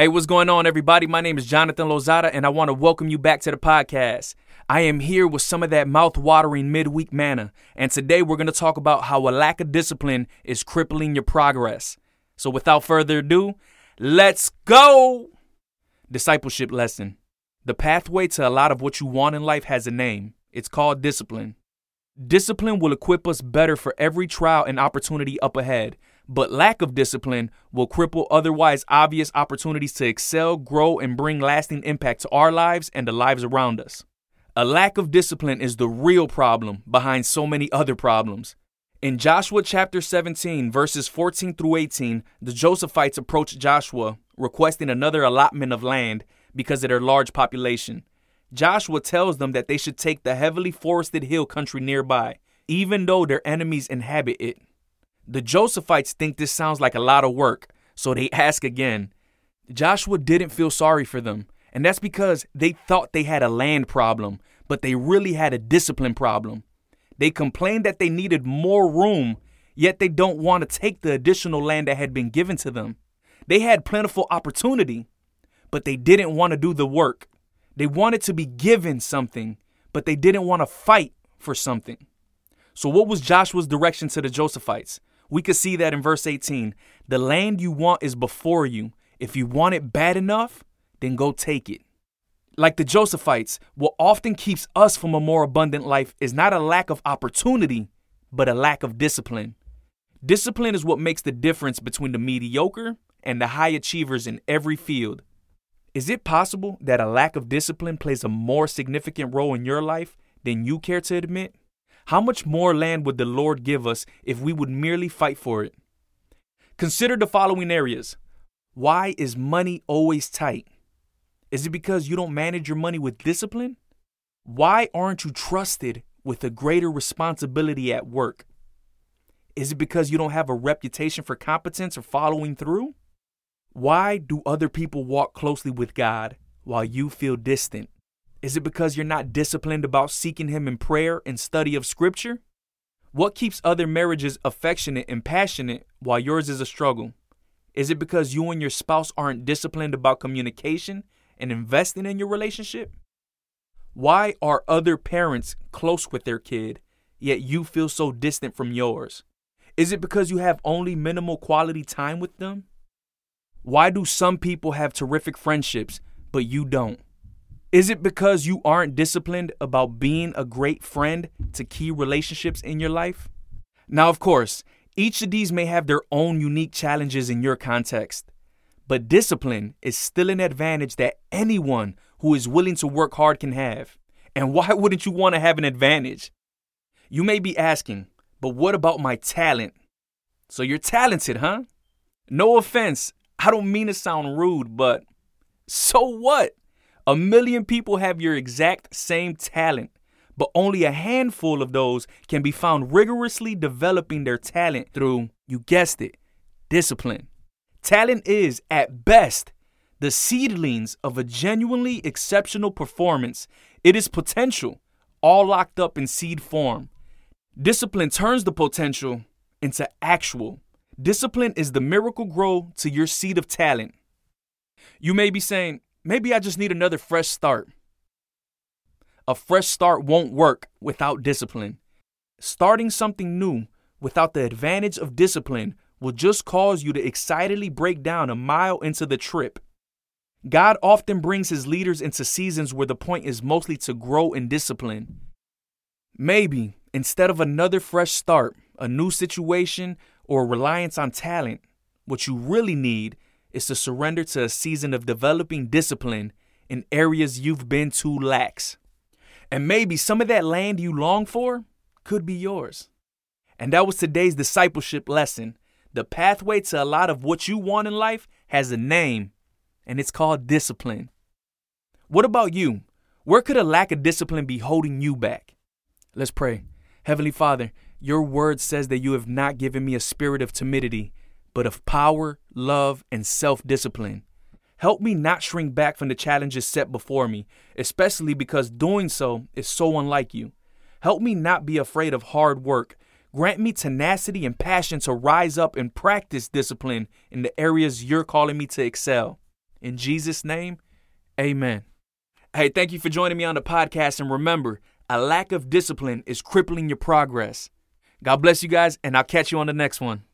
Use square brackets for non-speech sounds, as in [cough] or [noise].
Hey, what's going on, everybody? My name is Jonathan Lozada, and I want to welcome you back to the podcast. I am here with some of that mouth-watering midweek manna, and today we're going to talk about how a lack of discipline is crippling your progress. So, without further ado, let's go! Discipleship lesson. The pathway to a lot of what you want in life has a name. It's called discipline. Discipline will equip us better for every trial and opportunity up ahead, but lack of discipline will cripple otherwise obvious opportunities to excel, grow, and bring lasting impact to our lives and the lives around us. A lack of discipline is the real problem behind so many other problems. In Joshua chapter 17, verses 14 through 18, the Josephites approached Joshua requesting another allotment of land because of their large population. Joshua tells them that they should take the heavily forested hill country nearby, even though their enemies inhabit it. The Josephites think this sounds like a lot of work, so they [laughs] ask again. Joshua didn't feel sorry for them, and that's because they thought they had a land problem, but they really had a discipline problem. They complained that they needed more room, yet they don't want to take the additional land that had been given to them. They had plentiful opportunity, but they didn't want to do the work. They wanted to be given something, but they didn't want to fight for something. So, what was Joshua's direction to the Josephites? We could see that in verse 18. The land you want is before you. If you want it bad enough, then go take it. Like the Josephites, what often keeps us from a more abundant life is not a lack of opportunity, but a lack of discipline. Discipline is what makes the difference between the mediocre and the high achievers in every field. Is it possible that a lack of discipline plays a more significant role in your life than you care to admit? How much more land would the Lord give us if we would merely fight for it? Consider the following areas. Why is money always tight? Is it because you don't manage your money with discipline? Why aren't you trusted with a greater responsibility at work? Is it because you don't have a reputation for competence or following through? Why do other people walk closely with God while you feel distant? Is it because you're not disciplined about seeking Him in prayer and study of Scripture? What keeps other marriages affectionate and passionate while yours is a struggle? Is it because you and your spouse aren't disciplined about communication and investing in your relationship? Why are other parents close with their kid, yet you feel so distant from yours? Is it because you have only minimal quality time with them? Why do some people have terrific friendships, but you don't? Is it because you aren't disciplined about being a great friend to key relationships in your life? Now, of course, each of these may have their own unique challenges in your context, but discipline is still an advantage that anyone who is willing to work hard can have. And why [laughs] wouldn't you want to have an advantage? You may be asking, but what about my talent? So you're talented, huh? No offense, I don't mean to sound rude, but so what? A million people have your exact same talent, but only a handful of those can be found rigorously developing their talent through, you guessed it, discipline. Talent is, at best, the seedlings of a genuinely exceptional performance. It is potential, all locked up in seed form. Discipline turns the potential into actual. Discipline is the Miracle-Gro to your seed of talent. You may be saying, maybe I just need another fresh start. A fresh start won't work without discipline. Starting something new without the advantage of discipline will just cause you to excitedly break down a mile into the trip. God often brings his leaders into seasons where the point is mostly to grow in discipline. Maybe instead of another fresh start, a new situation, or reliance on talent, what you really need is to surrender to a season of developing discipline in areas you've been too lax. And maybe some of that land you long for could be yours. And that was today's discipleship lesson. The pathway to a lot of what you want in life has a name, and it's called discipline. What about you? Where could a lack of discipline be holding you back? Let's pray. Heavenly Father, your word says that you have not given me a spirit of timidity, but of power, love, and self discipline. Help me not shrink back from the challenges set before me, especially because doing so is so unlike you. Help me not be afraid of hard work. Grant me tenacity and passion to rise up and practice discipline in the areas you're calling me to excel. In Jesus' name, amen. Hey, thank you for joining me on the podcast. And remember, a lack of discipline is crippling your progress. God bless you guys, and I'll catch you on the next one.